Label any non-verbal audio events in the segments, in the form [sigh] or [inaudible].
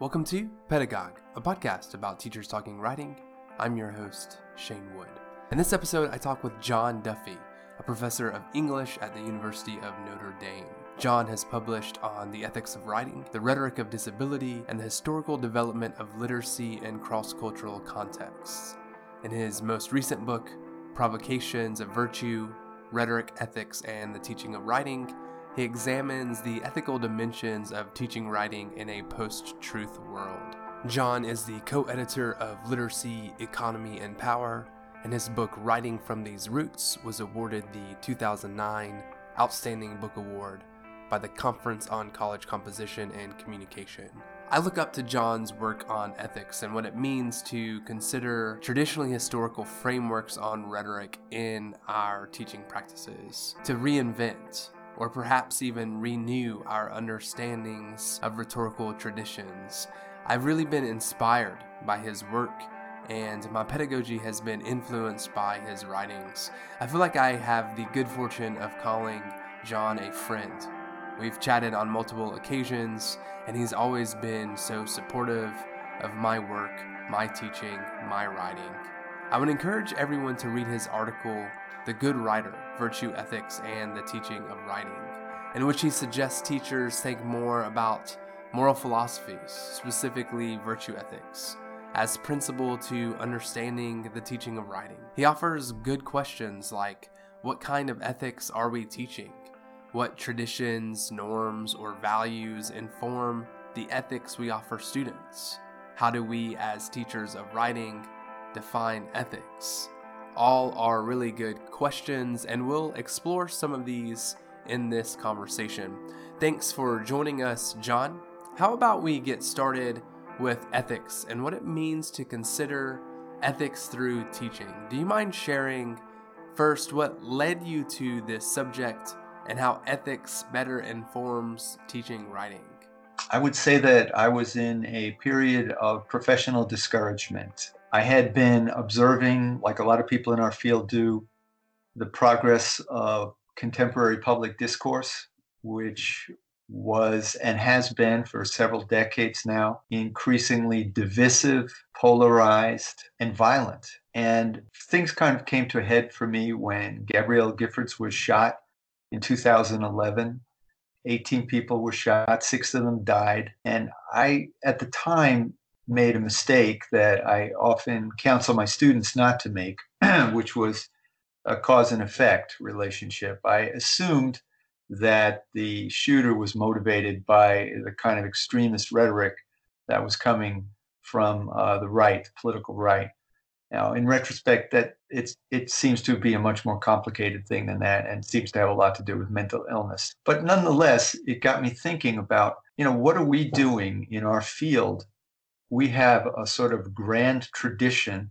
Welcome to Pedagogue, a podcast about teachers talking writing. I'm your host, Shane Wood. In this episode, I talk with John Duffy, a professor of English at the University of Notre Dame. John has published on the ethics of writing, the rhetoric of disability, and the historical development of literacy in cross cultural contexts. In his most recent book, Provocations of Virtue, Rhetoric, Ethics, and the Teaching of Writing, he examines the ethical dimensions of teaching writing in a post truth world. John is the co editor of Literacy, Economy, and Power, and his book Writing from These Roots was awarded the 2009 Outstanding Book Award by the Conference on College Composition and Communication. I look up to John's work on ethics and what it means to consider traditionally historical frameworks on rhetoric in our teaching practices, to reinvent or perhaps even renew our understandings of rhetorical traditions. I've really been inspired by his work, and my pedagogy has been influenced by his writings. I feel like I have the good fortune of calling John a friend. We've chatted on multiple occasions, and he's always been so supportive of my work, my teaching, my writing. I would encourage everyone to read his article, The Good Writer Virtue Ethics and the Teaching of Writing, in which he suggests teachers think more about moral philosophies, specifically virtue ethics, as principle to understanding the teaching of writing. He offers good questions like what kind of ethics are we teaching? What traditions, norms, or values inform the ethics we offer students? How do we, as teachers of writing, define ethics? All are really good questions, and we'll explore some of these in this conversation. Thanks for joining us, John. How about we get started with ethics and what it means to consider ethics through teaching? Do you mind sharing first what led you to this subject and how ethics better informs teaching writing? I would say that I was in a period of professional discouragement. I had been observing, like a lot of people in our field do, the progress of contemporary public discourse, which was and has been for several decades now increasingly divisive, polarized, and violent. And things kind of came to a head for me when Gabrielle Giffords was shot in 2011. 18 people were shot, six of them died. And I, at the time, made a mistake that I often counsel my students not to make, [clears throat] which was a cause and effect relationship. I assumed that the shooter was motivated by the kind of extremist rhetoric that was coming from uh, the right, the political right. Now, in retrospect, that it's it seems to be a much more complicated thing than that, and seems to have a lot to do with mental illness. But nonetheless, it got me thinking about, you know, what are we doing in our field we have a sort of grand tradition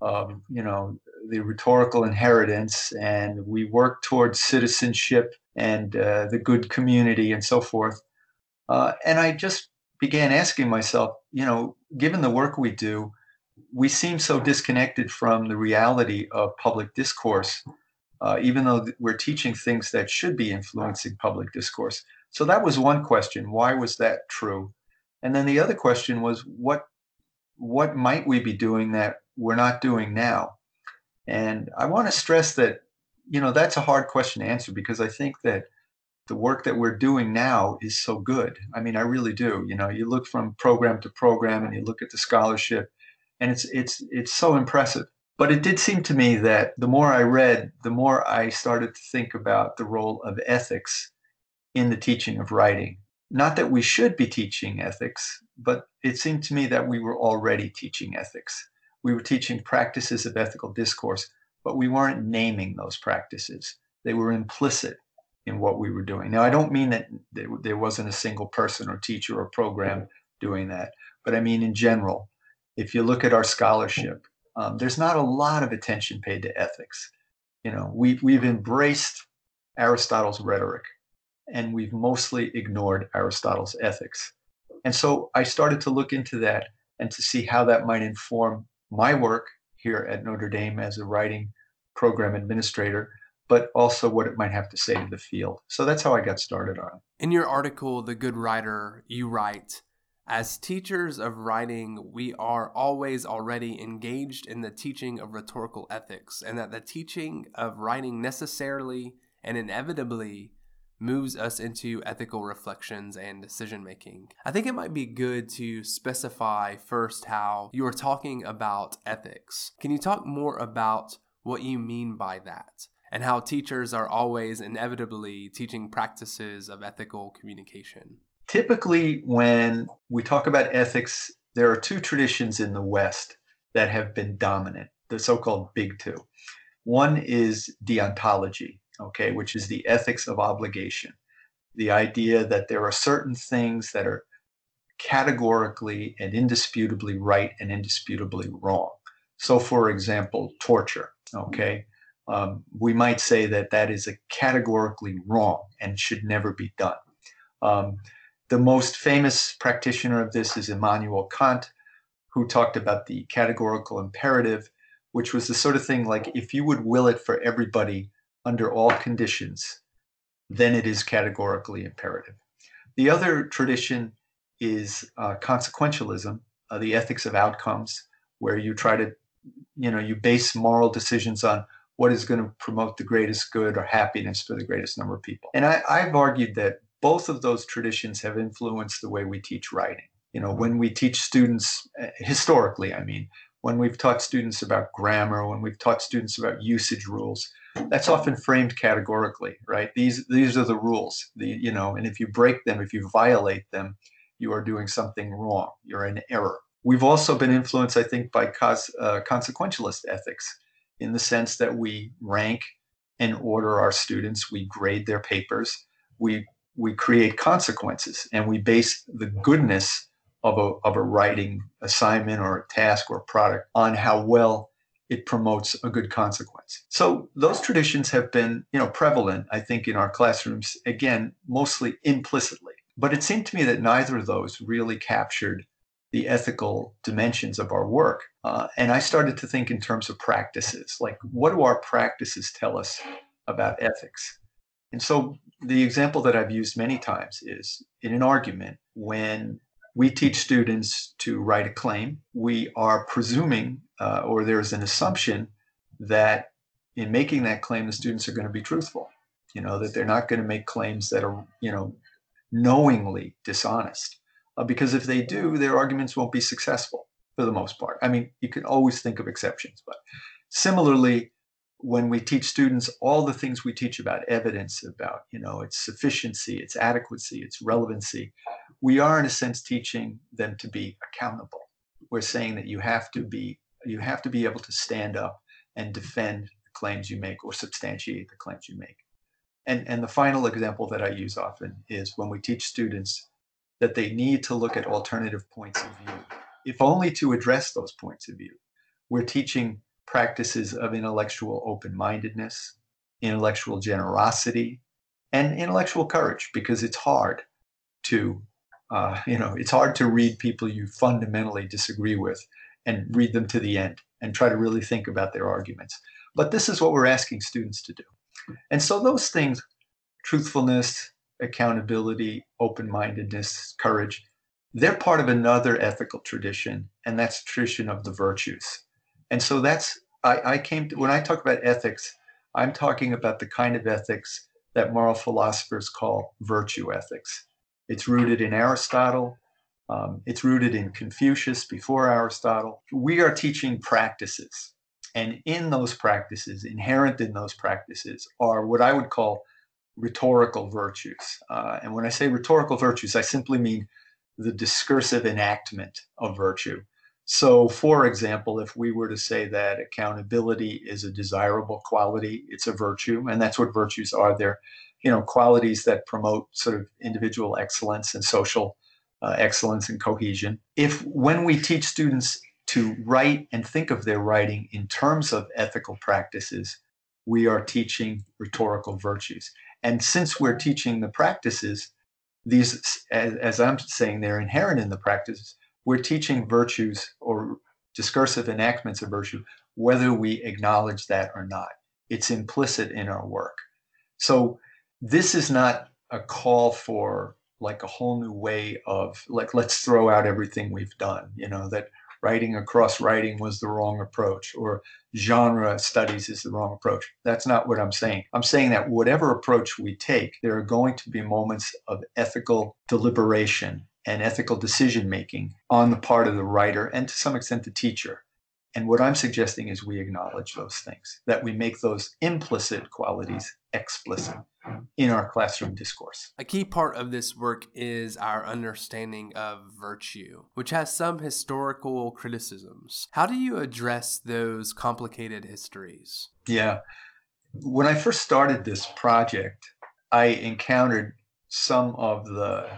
of you know the rhetorical inheritance and we work towards citizenship and uh, the good community and so forth. Uh, and i just began asking myself you know given the work we do we seem so disconnected from the reality of public discourse uh, even though we're teaching things that should be influencing public discourse. So that was one question. Why was that true and then the other question was what what might we be doing that we're not doing now? And I want to stress that you know that's a hard question to answer because I think that the work that we're doing now is so good. I mean, I really do. You know, you look from program to program and you look at the scholarship and it's it's it's so impressive. But it did seem to me that the more I read, the more I started to think about the role of ethics in the teaching of writing. Not that we should be teaching ethics, but it seemed to me that we were already teaching ethics. We were teaching practices of ethical discourse, but we weren't naming those practices. They were implicit in what we were doing. Now, I don't mean that there wasn't a single person or teacher or program doing that, but I mean in general, if you look at our scholarship, um, there's not a lot of attention paid to ethics. You know, we've, we've embraced Aristotle's rhetoric and we've mostly ignored Aristotle's ethics. And so I started to look into that and to see how that might inform my work here at Notre Dame as a writing program administrator, but also what it might have to say to the field. So that's how I got started on it. In your article, The Good Writer, you write As teachers of writing, we are always already engaged in the teaching of rhetorical ethics, and that the teaching of writing necessarily and inevitably moves us into ethical reflections and decision making. I think it might be good to specify first how you are talking about ethics. Can you talk more about what you mean by that? And how teachers are always inevitably teaching practices of ethical communication typically when we talk about ethics, there are two traditions in the West that have been dominant, the so-called big two. One is deontology, okay, which is the ethics of obligation. The idea that there are certain things that are categorically and indisputably right and indisputably wrong. So, for example, torture, okay, um, we might say that that is a categorically wrong and should never be done. Um, the most famous practitioner of this is Immanuel Kant, who talked about the categorical imperative, which was the sort of thing like if you would will it for everybody under all conditions, then it is categorically imperative. The other tradition is uh, consequentialism, uh, the ethics of outcomes, where you try to, you know, you base moral decisions on what is going to promote the greatest good or happiness for the greatest number of people. And I, I've argued that both of those traditions have influenced the way we teach writing. You know, when we teach students, eh, historically, I mean, when we've taught students about grammar, when we've taught students about usage rules, that's often framed categorically, right? These these are the rules, the you know, and if you break them, if you violate them, you are doing something wrong. You're in error. We've also been influenced, I think, by cos, uh, consequentialist ethics, in the sense that we rank and order our students, we grade their papers, we we create consequences and we base the goodness of a, of a writing assignment or a task or product on how well it promotes a good consequence. So those traditions have been, you know, prevalent, I think, in our classrooms, again, mostly implicitly. But it seemed to me that neither of those really captured the ethical dimensions of our work. Uh, and I started to think in terms of practices, like what do our practices tell us about ethics? And so the example that I've used many times is in an argument when we teach students to write a claim, we are presuming uh, or there's an assumption that in making that claim, the students are going to be truthful. You know, that they're not going to make claims that are, you know, knowingly dishonest. Uh, because if they do, their arguments won't be successful for the most part. I mean, you can always think of exceptions, but similarly, when we teach students all the things we teach about evidence, about you know its sufficiency, its adequacy, its relevancy, we are in a sense teaching them to be accountable. We're saying that you have to be you have to be able to stand up and defend the claims you make or substantiate the claims you make. And and the final example that I use often is when we teach students that they need to look at alternative points of view, if only to address those points of view. We're teaching practices of intellectual open mindedness, intellectual generosity, and intellectual courage because it's hard to, uh, you know, it's hard to read people you fundamentally disagree with and read them to the end and try to really think about their arguments. But this is what we're asking students to do. And so those things, truthfulness, accountability, open mindedness, courage, they're part of another ethical tradition, and that's tradition of the virtues. And so that's, I, I came to, when I talk about ethics, I'm talking about the kind of ethics that moral philosophers call virtue ethics. It's rooted in Aristotle. Um, it's rooted in Confucius before Aristotle. We are teaching practices. And in those practices, inherent in those practices, are what I would call rhetorical virtues. Uh, and when I say rhetorical virtues, I simply mean the discursive enactment of virtue. So, for example, if we were to say that accountability is a desirable quality, it's a virtue, and that's what virtues are. They're, you know, qualities that promote sort of individual excellence and social uh, excellence and cohesion. If when we teach students to write and think of their writing in terms of ethical practices, we are teaching rhetorical virtues. And since we're teaching the practices, these, as, as I'm saying, they're inherent in the practices we're teaching virtues or discursive enactments of virtue, whether we acknowledge that or not. It's implicit in our work. So this is not a call for like a whole new way of like let's throw out everything we've done you know that writing across writing was the wrong approach or genre studies is the wrong approach. That's not what i'm saying. I'm saying that whatever approach we take there are going to be moments of ethical deliberation and ethical decision making on the part of the writer and to some extent the teacher. And what I'm suggesting is we acknowledge those things, that we make those implicit qualities explicit in our classroom discourse. A key part of this work is our understanding of virtue, which has some historical criticisms. How do you address those complicated histories? Yeah. When I first started this project, I encountered some of the,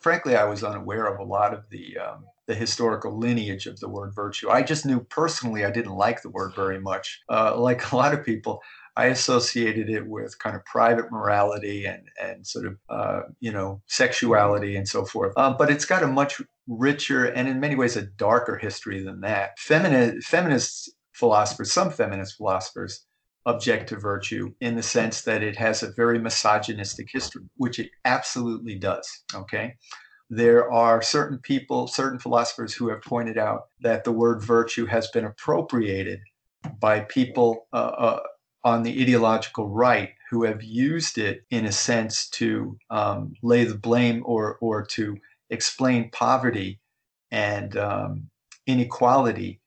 frankly, I was unaware of a lot of the um, the historical lineage of the word virtue. I just knew personally I didn't like the word very much. Uh, like [laughs] a lot of people, I associated it with kind of private morality and and sort of uh, you know sexuality and so forth. Um, but it's got a much richer and in many ways a darker history than that. Feminist feminist philosophers, some feminist philosophers, object to virtue in the sense that it has a very misogynistic history, which it absolutely does. Okay. There are certain people, certain philosophers who have pointed out that the word virtue has been appropriated by people uh, uh, on the ideological right who have used it in a sense to um, lay the blame or, or to explain poverty and um, inequality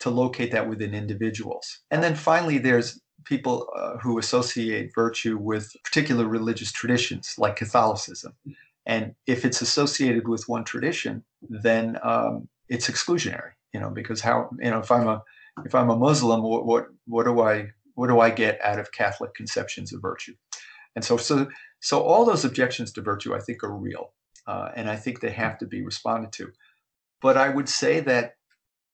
to locate that within individuals. And then finally, there's people uh, who associate virtue with particular religious traditions like Catholicism. And if it's associated with one tradition, then um, it's exclusionary. You know, because how you know if I'm a if I'm a Muslim, what what what do I what do I get out of Catholic conceptions of virtue? And so so so all those objections to virtue, I think, are real, uh, and I think they have to be responded to. But I would say that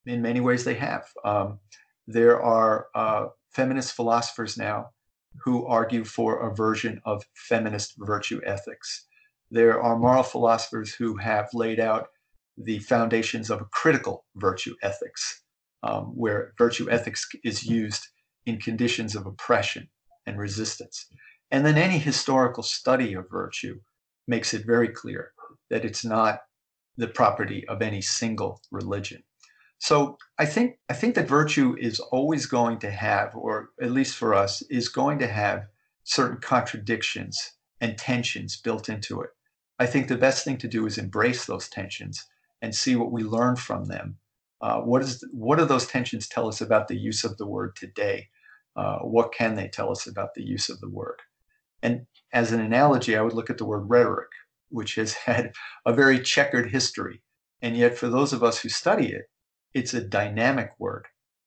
in many ways they have. Um, there are uh, feminist philosophers now who argue for a version of feminist virtue ethics there are moral philosophers who have laid out the foundations of a critical virtue ethics, um, where virtue ethics is used in conditions of oppression and resistance. And then any historical study of virtue makes it very clear that it's not the property of any single religion. So I think I think that virtue is always going to have, or at least for us, is going to have certain contradictions and tensions built into it. I think the best thing to do is embrace those tensions and see what we learn from them. Uh, what is what do those tensions tell us about the use of the word today? Uh, what can they tell us about the use of the word? And as an analogy, I would look at the word rhetoric, which has [laughs] had a very checkered history. And yet, for those of us who study it, it's a dynamic word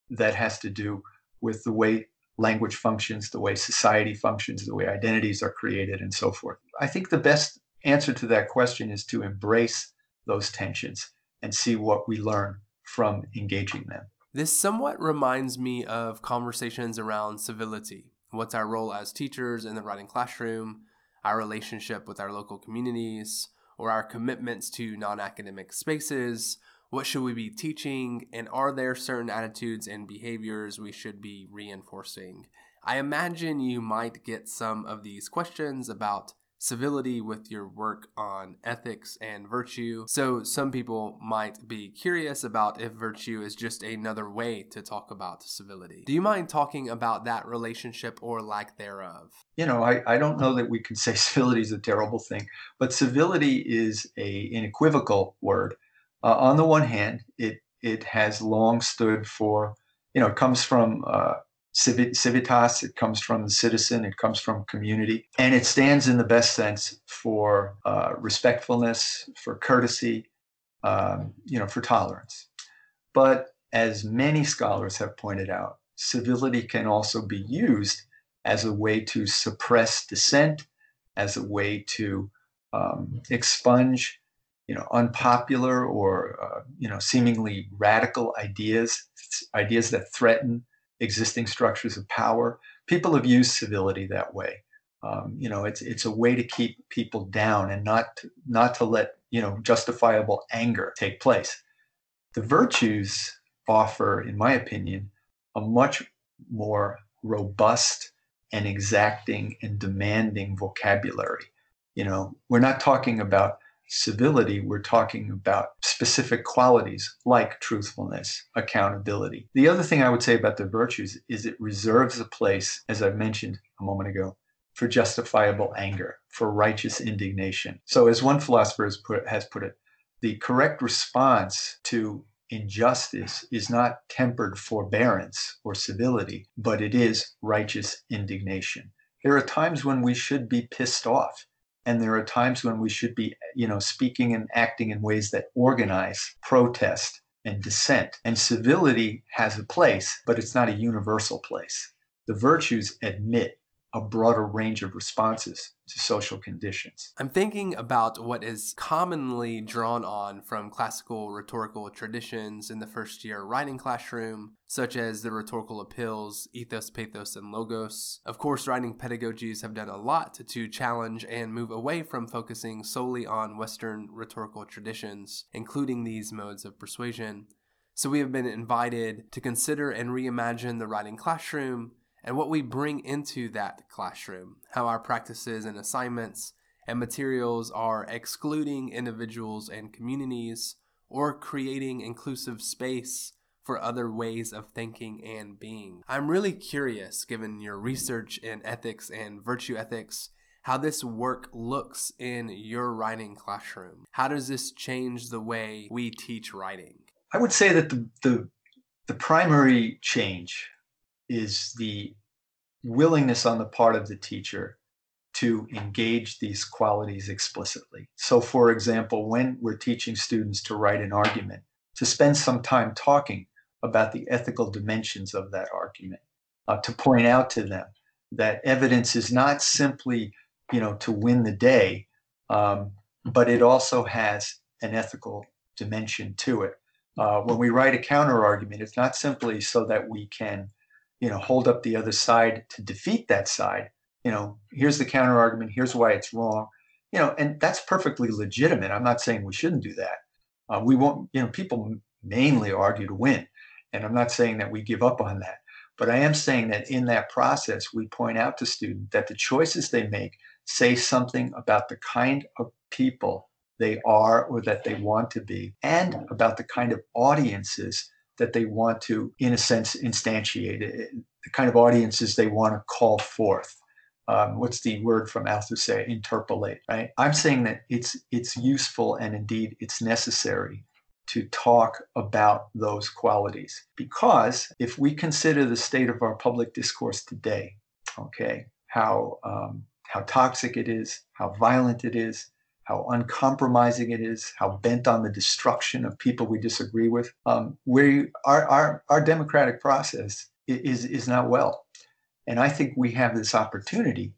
that has to do with the way language functions, the way society functions, the way identities are created, and so forth. I think the best answer to that question is to embrace those tensions and see what we learn from engaging them. This somewhat reminds me of conversations around civility. What's our role as teachers in the writing classroom, our relationship with our local communities, or our commitments to non academic spaces? What should we be teaching? And are there certain attitudes and behaviors we should be reinforcing? I imagine you might get some of these questions about civility with your work on ethics and virtue. So, some people might be curious about if virtue is just another way to talk about civility. Do you mind talking about that relationship or lack thereof? You know, I, I don't know that we can [laughs] say civility is a terrible thing, but civility is a an equivocal word. Uh, on the one hand, it it has long stood for, you know, it comes from uh, civitas, it comes from the citizen, it comes from community, and it stands in the best sense for uh, respectfulness, for courtesy, um, you know, for tolerance. But as many scholars have pointed out, civility can also be used as a way to suppress dissent, as a way to um, expunge you know unpopular or uh, you know seemingly radical ideas ideas that threaten existing structures of power. People have used civility that way. Um, you know, it's it's a way to keep people down and not not to let you know justifiable anger take place. The virtues offer, in my opinion, a much more robust and exacting and demanding vocabulary You know, we're not talking about civility, we're talking about specific qualities like truthfulness, accountability. The other thing I would say about the virtues is it reserves a place, as I mentioned a moment ago, for justifiable anger, for righteous indignation. So, as one philosopher has put, has put it, the correct response to injustice is not tempered forbearance or civility, but it is righteous indignation. There are times when we should be pissed off and there are times when we should be you know speaking and acting in ways that organize protest and dissent. And civility has a place but it's not a universal place. The virtues admit a broader range of responses to social conditions. I'm thinking about what is commonly drawn on from classical rhetorical traditions in the first year writing classroom, such as the rhetorical appeals, ethos, pathos, and logos. Of course, writing pedagogies have done a lot to challenge and move away from focusing solely on Western rhetorical traditions, including these modes of persuasion. So we have been invited to consider and reimagine the writing classroom and what we bring into that classroom, how our practices and assignments and materials are excluding individuals and communities or creating inclusive space for other ways of thinking and being. I'm really curious, given your research in ethics and virtue ethics, how this work looks in your writing classroom. How does this change the way we teach writing? I would say that the, the, the primary change is the willingness on the part of the teacher to engage these qualities explicitly. So, for example, when we're teaching students to write an argument, to spend some time talking about the ethical dimensions of that argument, uh, to point out to them that evidence is not simply, you know, to win the day, um, but it also has an ethical dimension to it. Uh, when we write a counter argument, it's not simply so that we can you know hold up the other side to defeat that side. You know here's the counter argument here's why it's wrong. You know and that's perfectly legitimate. I'm not saying we shouldn't do that. Uh, we won't you know people mainly argue to win and i'm not saying that we give up on that. But i am saying that in that process we point out to students that the choices they make say something about the kind of people they are or that they want to be and about the kind of audiences that they want to, in a sense, instantiate, the kind of audiences they want to call forth. Um, what's the word from Althusser? Interpellate, right? I'm saying that it's it's useful and indeed it's necessary to talk about those qualities because if we consider the state of our public discourse today, okay, how um, how toxic it is, how violent it is, how uncompromising it is, how bent on the destruction of people we disagree with. Um, we, our, our, our democratic process is, is not well. And I think we have this opportunity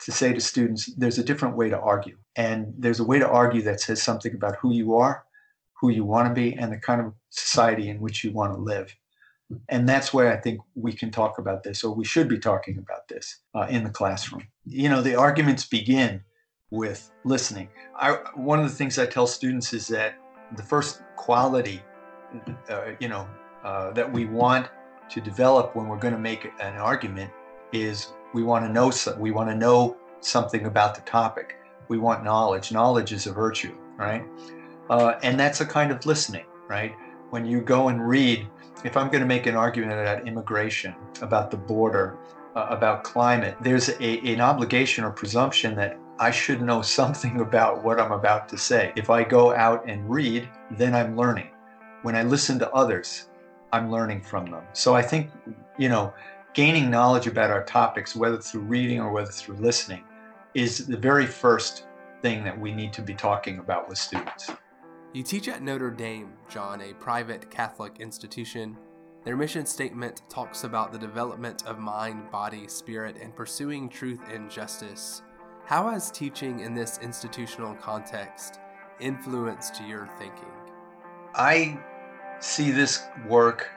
to say to students, there's a different way to argue. And there's a way to argue that says something about who you are, who you want to be, and the kind of society in which you want to live. And that's where I think we can talk about this, or we should be talking about this uh, in the classroom. You know, the arguments begin with listening. I, one of the things I tell students is that the first quality, uh, you know, uh, that we want to develop when we're going to make an argument is we want to know so, we want to know something about the topic. We want knowledge. Knowledge is a virtue, right? Uh, and that's a kind of listening, right? When you go and read, if I'm going to make an argument about immigration, about the border, uh, about climate, there's a, an obligation or presumption that I should know [laughs] something about what I'm about to say. If I go out and read, then I'm learning. When I listen to others, I'm learning from them. So I think, you know, gaining knowledge about our topics, whether through reading or whether through listening, is the very first thing that we need to be talking about with students. You teach at Notre Dame, John, a private Catholic institution. Their mission statement talks about the development of mind, body, spirit, and pursuing truth and justice. How has teaching in this institutional context influenced your thinking? I see this work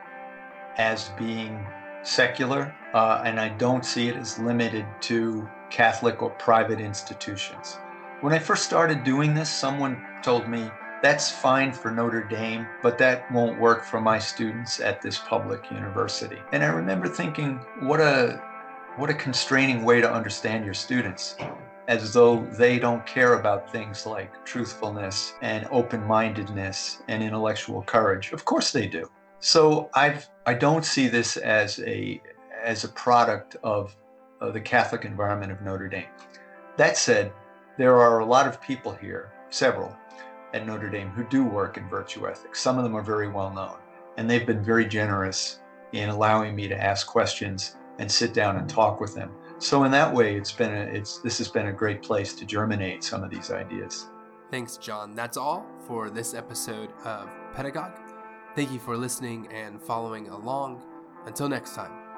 as being secular, uh, and I don't see it as limited to Catholic or private institutions. When I first started doing this, someone told me, that's fine for Notre Dame, but that won't work for my students at this public university. And I remember thinking, what a what a constraining way to understand your students as though they don't care about things like truthfulness and open mindedness and intellectual courage. Of course they do. So I've, I don't see this as a, as a product of, of the Catholic environment of Notre Dame. That said, there are a lot of people here, several, at Notre Dame who do work in virtue ethics. Some of them are very well known, and they've been very generous in allowing me to ask questions and sit down and talk with them. So in that way, it's been a, it's this has been a great place to germinate some of these ideas. Thanks, John. That's all for this episode of Pedagogue. Thank you for listening and following along. Until next time.